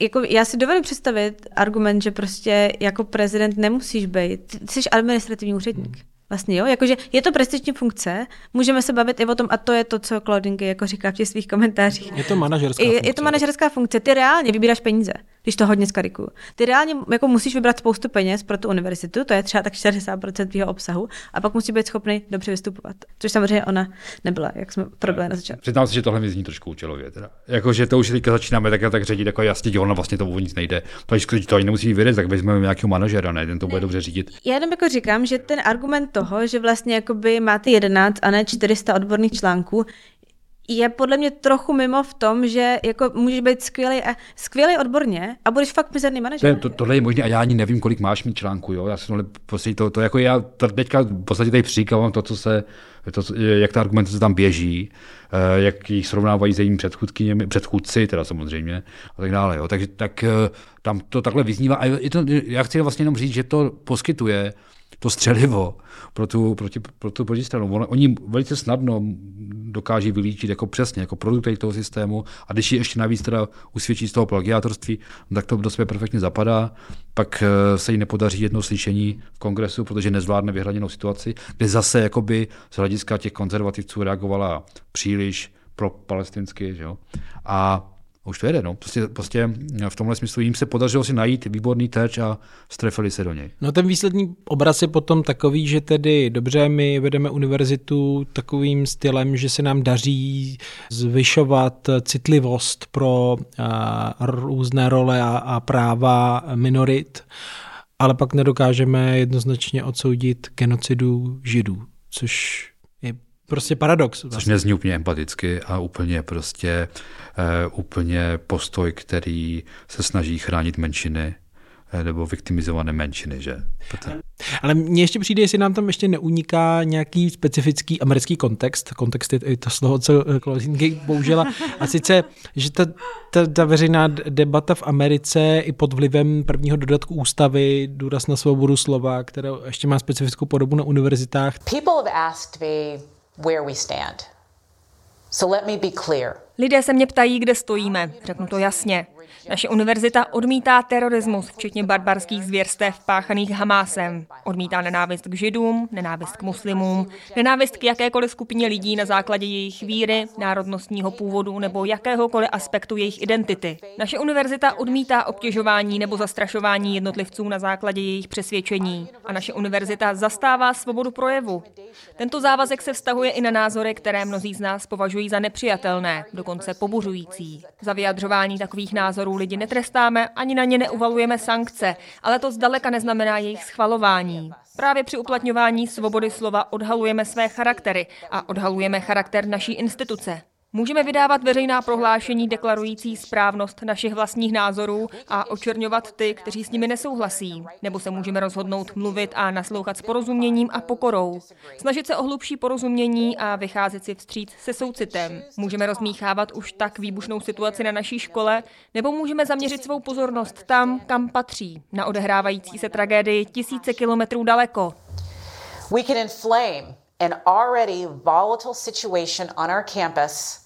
jako já si dovedu představit argument, že prostě jako prezident nemusíš být, jsi administrativní úředník. Hmm. Vlastně jo, jakože je to prestižní funkce, můžeme se bavit i o tom, a to je to, co Claudinky jako říká v těch svých komentářích. Je to manažerská je, funkce. Je to manažerská funkce, ty reálně vybíráš peníze, když to hodně skariku. Ty reálně jako musíš vybrat spoustu peněz pro tu univerzitu, to je třeba tak 40% tvýho obsahu, a pak musí být schopný dobře vystupovat. Což samozřejmě ona nebyla, jak jsme probrali na začátku. Přiznám se, že tohle mi zní trošku účelově. Teda. Jako, že to už teďka začínáme tak, tak řídit, jako jasně, ona vlastně to o nic nejde. Když to ani nemusí vyvědět, tak vezmeme nějakého manažera, ne? Ten to bude dobře řídit. Já jenom jako říkám, že ten argument toho, že vlastně jakoby máte 11 a ne 400 odborných článků, je podle mě trochu mimo v tom, že jako můžeš být skvělý, a, skvělý odborně a budeš fakt mizerný manažer. To, to, tohle je možné a já ani nevím, kolik máš mít článků, jo. Já jsem prostě to, to, jako já teďka v podstatě tady příkladám to, co se, to, jak ta argumentace tam běží, eh, jak jich srovnávají s jejími předchůdci, teda samozřejmě, a tak dále. Jo. Takže tak, eh, tam to takhle vyznívá. A je to, já chci vlastně jenom říct, že to poskytuje to střelivo pro tu, proti, pro tu protistranu. Oni velice snadno dokáží vylíčit jako přesně, jako produkt toho systému a když ji ještě navíc teda usvědčí z toho plagiátorství, no tak to do sebe perfektně zapadá, pak eh, se jí nepodaří jedno slyšení v kongresu, protože nezvládne vyhraněnou situaci, kde zase jakoby z hlediska těch konzervativců reagovala příliš pro palestinsky, že jo? A už to jede, no. Prostě, prostě v tomhle smyslu jim se podařilo si najít výborný terč a strefili se do něj. No ten výsledný obraz je potom takový, že tedy dobře, my vedeme univerzitu takovým stylem, že se nám daří zvyšovat citlivost pro a, různé role a, a práva minorit, ale pak nedokážeme jednoznačně odsoudit genocidu židů, což prostě paradox. Vlastně. Což nezní úplně empaticky a úplně prostě uh, úplně postoj, který se snaží chránit menšiny eh, nebo viktimizované menšiny, že? Proto... Ale mně ještě přijde, jestli nám tam ještě neuniká nějaký specifický americký kontext, kontext je to slovo, co Klozinky použila, a sice, že ta, ta, ta veřejná debata v Americe i pod vlivem prvního dodatku ústavy, důraz na svobodu slova, která ještě má specifickou podobu na univerzitách. People have asked me where we stand. So let me be clear. Lidé se mě ptají, kde stojíme. Řeknu to jasně. Naše univerzita odmítá terorismus, včetně barbarských zvěrstev páchaných Hamásem. Odmítá nenávist k židům, nenávist k muslimům, nenávist k jakékoliv skupině lidí na základě jejich víry, národnostního původu nebo jakéhokoliv aspektu jejich identity. Naše univerzita odmítá obtěžování nebo zastrašování jednotlivců na základě jejich přesvědčení. A naše univerzita zastává svobodu projevu. Tento závazek se vztahuje i na názory, které mnozí z nás považují za nepřijatelné, dokonce pobuřující. Za vyjadřování takových názorů lidi netrestáme ani na ně neuvalujeme sankce, ale to zdaleka neznamená jejich schvalování. Právě při uplatňování svobody slova odhalujeme své charaktery a odhalujeme charakter naší instituce. Můžeme vydávat veřejná prohlášení deklarující správnost našich vlastních názorů a očerňovat ty, kteří s nimi nesouhlasí. Nebo se můžeme rozhodnout mluvit a naslouchat s porozuměním a pokorou. Snažit se o hlubší porozumění a vycházet si vstříc se soucitem. Můžeme rozmíchávat už tak výbušnou situaci na naší škole, nebo můžeme zaměřit svou pozornost tam, kam patří, na odehrávající se tragédii tisíce kilometrů daleko. We can inflame an already volatile situation on our campus,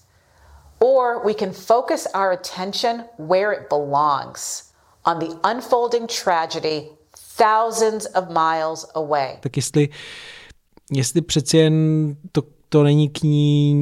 or we can focus our attention where it belongs on the unfolding tragedy thousands of miles away. Tak jestli jestli přeci jen to, to není k ní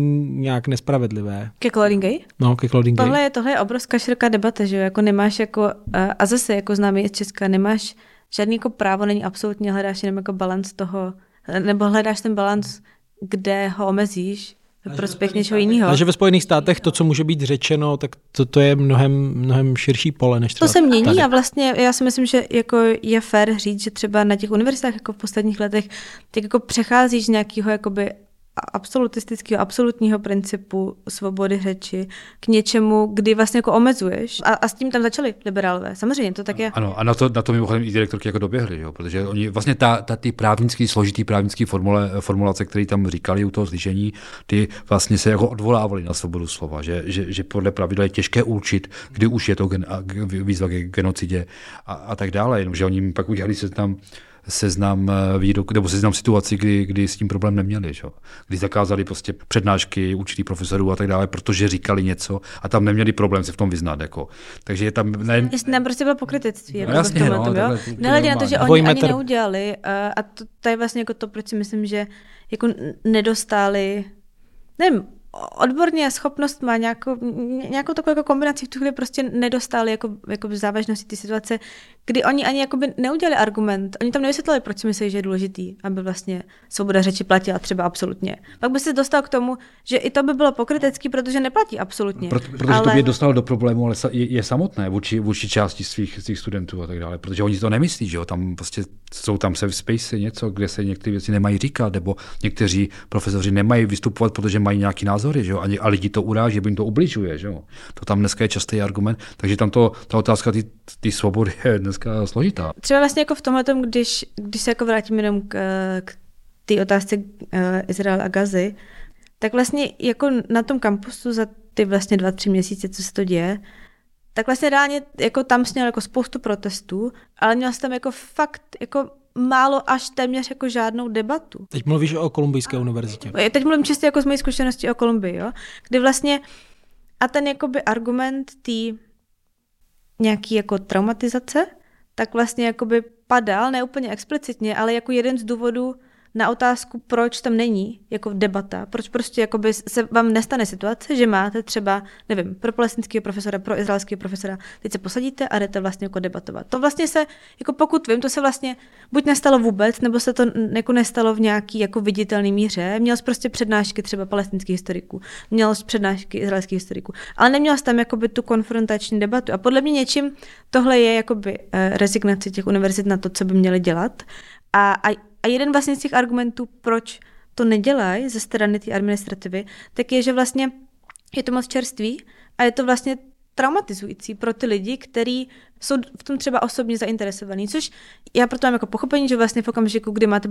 nějak nespravedlivé. Ke Claudine Gay? No, ke Claudine tohle Gay. Je, tohle je obrovská široká debata, že jo, jako nemáš jako, a zase jako známý z Česka, nemáš žádný jako právo, není absolutně, hledáš jenom jako balans toho, nebo hledáš ten balans, kde ho omezíš, prospěch něčeho jiného. Takže ve Spojených státech to, co může být řečeno, tak to, to je mnohem, mnohem širší pole než třeba To se mění tady. a vlastně já si myslím, že jako je fér říct, že třeba na těch univerzitách jako v posledních letech tak jako přecházíš z nějakého jakoby absolutistického, absolutního principu svobody řeči k něčemu, kdy vlastně jako omezuješ. A, a s tím tam začali liberálové. Samozřejmě, to tak je. Ano, a na to, na to mimochodem i direktorky jako doběhly, jo, protože oni vlastně ta, ta ty právnický, složitý právnický formule, formulace, které tam říkali u toho slyšení, ty vlastně se jako odvolávali na svobodu slova, že, že, že podle pravidla je těžké určit, kdy už je to gen, výzva k genocidě a, a tak dále, jenomže oni pak udělali se tam seznam eh, výrok, nebo seznam situací, kdy, kdy s tím problém neměli. Že? Kdy zakázali prostě přednášky určitých profesorů a tak dále, protože říkali něco a tam neměli problém se v tom vyznat. Jako. Takže je tam... Ne... Jestli tam prostě bylo pokrytectví. Jako no, jasně, no, tom, jo? Nehledě na to, že oni ani neudělali uh, a to, to, je vlastně jako to, proč si myslím, že jako nedostali nevím, odborně a schopnost má nějakou, nějakou takovou jako kombinaci v tu chvíli prostě nedostali jako, jako v závažnosti ty situace, kdy oni ani jakoby neudělali argument. Oni tam nevysvětlili, proč si myslí, že je důležitý, aby vlastně svoboda řeči platila třeba absolutně. Pak by se dostal k tomu, že i to by bylo pokrytecký, protože neplatí absolutně. Proto, protože ale... to by dostalo do problému, ale je, je samotné vůči, vůči části svých, svých studentů a tak dále, protože oni to nemyslí, že jo, tam prostě jsou tam safe space, něco, kde se některé věci nemají říkat, nebo někteří profesoři nemají vystupovat, protože mají nějaký názory, že jo, a, lidi to uráží, nebo jim to ubližuje, že jo. To tam dneska je častý argument, takže tam to, ta otázka ty svobody je dneska složitá. Třeba vlastně jako v tomhle, když, když se jako vrátím jenom k, k té otázce uh, Izrael a Gazy, tak vlastně jako na tom kampusu za ty vlastně dva, tři měsíce, co se to děje, tak vlastně reálně jako tam sněl jako spoustu protestů, ale měl jsem tam jako fakt jako málo až téměř jako žádnou debatu. Teď mluvíš o Kolumbijské univerzitě. Teď mluvím čistě jako z mojí zkušenosti o Kolumbii, jo? kdy vlastně a ten jakoby argument té nějaký jako traumatizace, tak vlastně jakoby padal, ne úplně explicitně, ale jako jeden z důvodů, na otázku, proč tam není jako debata, proč prostě jakoby se vám nestane situace, že máte třeba, nevím, pro palestinského profesora, pro izraelského profesora, teď se posadíte a jdete vlastně jako debatovat. To vlastně se, jako pokud vím, to se vlastně buď nestalo vůbec, nebo se to jako nestalo v nějaký jako viditelný míře. Měl jsi prostě přednášky třeba palestinských historiků, měl jsi přednášky izraelských historiků, ale neměl jsi tam jakoby tu konfrontační debatu. A podle mě něčím tohle je jakoby eh, rezignace těch univerzit na to, co by měly dělat. A, a a jeden vlastně z těch argumentů, proč to nedělají ze strany té administrativy, tak je, že vlastně je to moc čerství a je to vlastně traumatizující pro ty lidi, kteří jsou v tom třeba osobně zainteresovaní, což já proto mám jako pochopení, že vlastně v okamžiku, kdy máte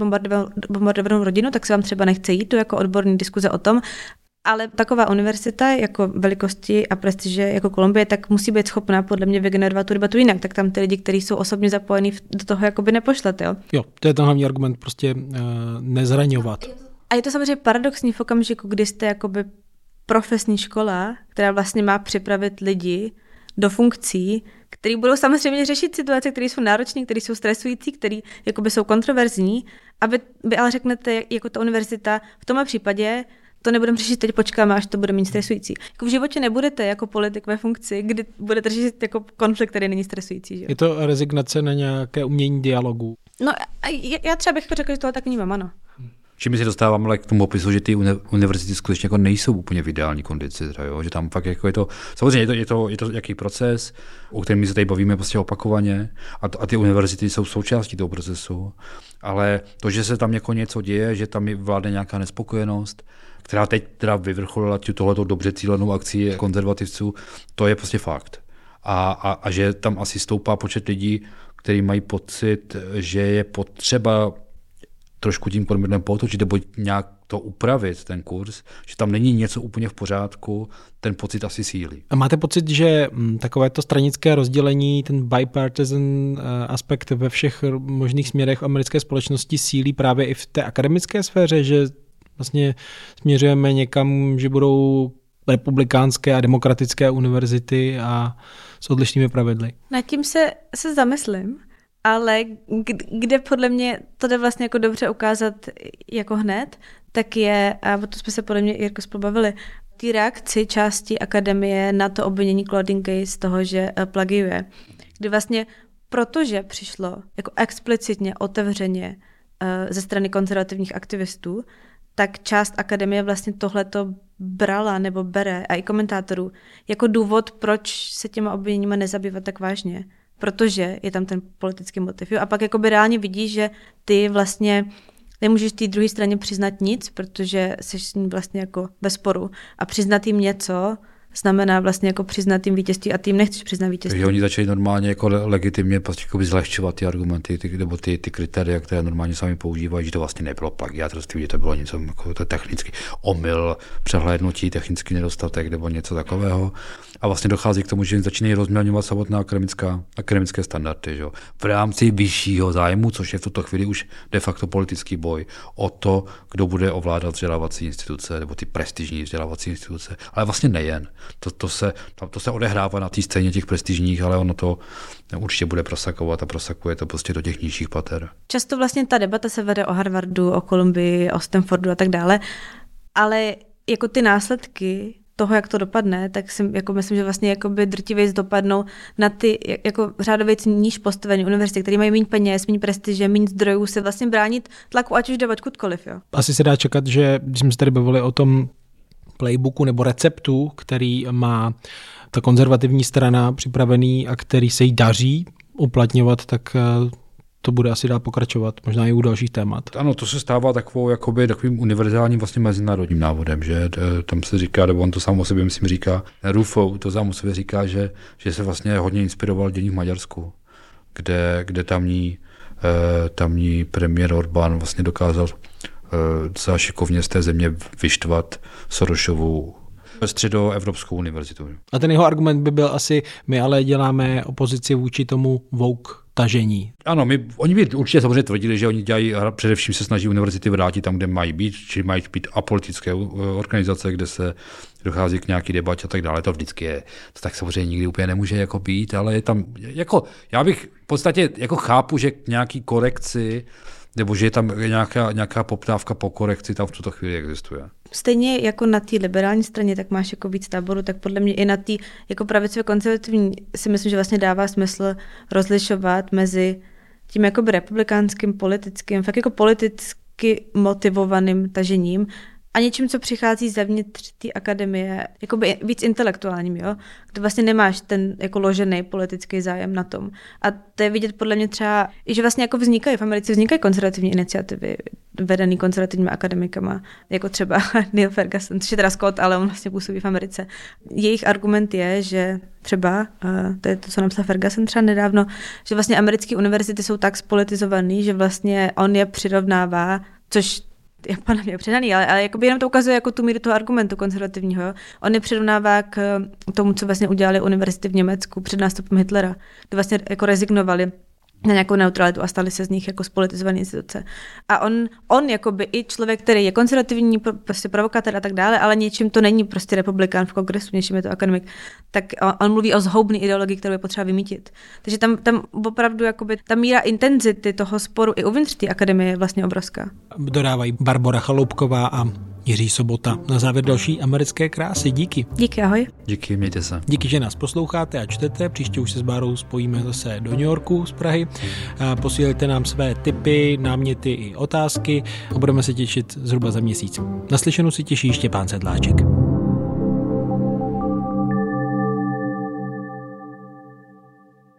bombardovanou rodinu, tak se vám třeba nechce jít, to jako odborný diskuze o tom, ale taková univerzita jako velikosti a prestiže jako Kolumbie, tak musí být schopná podle mě vygenerovat tu debatu jinak. Tak tam ty lidi, kteří jsou osobně zapojení do toho, jakoby nepošlete. Jo? jo, to je ten hlavní argument, prostě uh, nezraňovat. A je to samozřejmě paradoxní v okamžiku, kdy jste jakoby profesní škola, která vlastně má připravit lidi do funkcí, který budou samozřejmě řešit situace, které jsou náročné, které jsou stresující, které jsou kontroverzní. A vy, vy ale řeknete, jako ta univerzita, v tomhle případě to nebudeme řešit teď, počkáme, až to bude méně stresující. Jako v životě nebudete jako politik ve funkci, kdy budete řešit jako konflikt, který není stresující. Že? Je to rezignace na nějaké umění dialogu. No já třeba bych řekl, že to tak vnímám, ano. Čím se dostáváme ale k tomu opisu, že ty univerzity skutečně jako nejsou úplně v ideální kondici, teda, jo? že tam fakt jako je to, samozřejmě je to, je to, je to jaký proces, o kterém my se tady bavíme prostě opakovaně a, a ty univerzity jsou součástí toho procesu, ale to, že se tam jako něco děje, že tam vládne nějaká nespokojenost, která teď teda vyvrcholila tohleto dobře cílenou akci konzervativců, to je prostě fakt. A, a, a že tam asi stoupá počet lidí, kteří mají pocit, že je potřeba trošku tím podměrem potočit nebo nějak to upravit, ten kurz, že tam není něco úplně v pořádku, ten pocit asi sílí. A máte pocit, že mm, takové to stranické rozdělení, ten bipartisan eh, aspekt ve všech možných směrech americké společnosti sílí právě i v té akademické sféře, že vlastně směřujeme někam, že budou republikánské a demokratické univerzity a s odlišnými pravidly. Nad tím se, se zamyslím, ale kde podle mě to jde vlastně jako dobře ukázat jako hned, tak je, a o to jsme se podle mě Jirko spolu bavili, ty reakci části akademie na to obvinění Claudine Gay z toho, že eh, plagiuje. Kdy vlastně protože přišlo jako explicitně, otevřeně uh, ze strany konzervativních aktivistů, tak část akademie vlastně tohleto brala nebo bere a i komentátorů jako důvod, proč se těma obviněníma nezabývat tak vážně. Protože je tam ten politický motiv. Jo? A pak jakoby reálně vidíš, že ty vlastně nemůžeš té druhé straně přiznat nic, protože jsi s ní vlastně jako ve sporu. A přiznat jim něco, znamená vlastně jako přiznat tým vítězství a tým nechceš přiznat vítězství. Takže oni začali normálně jako legitimně prostě jako zlehčovat ty argumenty ty, nebo ty, ty kritéria, které normálně sami používají, že to vlastně nebylo plagiátorství, že to bylo něco jako to technicky omyl, přehlédnutí, technický nedostatek nebo něco takového. A vlastně dochází k tomu, že začínají rozmělňovat samotná akademická, akademické standardy. Že? V rámci vyššího zájmu, což je v tuto chvíli už de facto politický boj o to, kdo bude ovládat vzdělávací instituce nebo ty prestižní vzdělávací instituce. Ale vlastně nejen. To, to, se, to se odehrává na té scéně těch prestižních, ale ono to určitě bude prosakovat a prosakuje to prostě do těch nižších pater. Často vlastně ta debata se vede o Harvardu, o Kolumbii, o Stanfordu a tak dále, ale jako ty následky toho, jak to dopadne, tak si jako myslím, že vlastně jakoby drtivě dopadnou na ty jako řádově níž postavené univerzity, které mají méně peněz, méně prestiže, méně zdrojů, se vlastně bránit tlaku, ať už jde odkudkoliv. Jo. Asi se dá čekat, že když jsme se tady bavili o tom playbooku nebo receptu, který má ta konzervativní strana připravený a který se jí daří uplatňovat, tak eh, to bude asi dál pokračovat, možná i u dalších témat. Ano, to se stává takovou, jakoby, takovým univerzálním vlastně mezinárodním návodem, že tam se říká, nebo on to sám o sobě myslím říká, Rufo to sám o sobě říká, že, že se vlastně hodně inspiroval dění v Maďarsku, kde, kde tamní, eh, tamní premiér Orbán vlastně dokázal Eh, za šikovně z té země vyštvat Sorošovu středoevropskou univerzitu. A ten jeho argument by byl asi, my ale děláme opozici vůči tomu vouk tažení. Ano, my, oni by určitě samozřejmě tvrdili, že oni dělají, především se snaží univerzity vrátit tam, kde mají být, či mají být apolitické organizace, kde se dochází k nějaký debatě a tak dále. To vždycky je, to tak samozřejmě nikdy úplně nemůže jako být, ale je tam, jako, já bych v podstatě jako chápu, že k nějaký korekci nebo že je tam nějaká, nějaká poptávka po korekci, tam v tuto chvíli existuje. Stejně jako na té liberální straně, tak máš jako víc táboru, tak podle mě i na té jako pravicové konzervativní si myslím, že vlastně dává smysl rozlišovat mezi tím jakoby republikánským, politickým, fakt jako politicky motivovaným tažením a něčím, co přichází zevnitř té akademie, jakoby víc intelektuálním, jo? kde vlastně nemáš ten jako ložený politický zájem na tom. A to je vidět podle mě třeba, i že vlastně jako vznikají, v Americe vznikají konzervativní iniciativy vedený konzervativními akademikama, jako třeba Neil Ferguson, což je teda Scott, ale on vlastně působí v Americe. Jejich argument je, že třeba, to je to, co napsal Ferguson třeba nedávno, že vlastně americké univerzity jsou tak spolitizované, že vlastně on je přirovnává, což je podle mě předaný, ale, ale jakoby jenom to ukazuje jako tu míru toho argumentu konzervativního. Jo. On je přirovnává k tomu, co vlastně udělali univerzity v Německu před nástupem Hitlera, kdy vlastně jako rezignovali na nějakou neutralitu a stali se z nich jako spolitizované instituce. A on, on jako by i člověk, který je konzervativní, prostě provokatér a tak dále, ale něčím to není prostě republikán v kongresu, něčím je to akademik, tak on, on mluví o zhoubné ideologii, kterou je potřeba vymítit. Takže tam, tam opravdu jakoby, ta míra intenzity toho sporu i uvnitř té akademie je vlastně obrovská. Dodávají Barbara Chaloupková a Jiří Sobota. Na závěr další americké krásy. Díky. Díky, ahoj. Díky, mějte se. Díky, že nás posloucháte a čtete. Příště už se s Bárou spojíme zase do New Yorku z Prahy. Posílejte nám své tipy, náměty i otázky a budeme se těšit zhruba za měsíc. Naslyšenou si těší Štěpán Sedláček.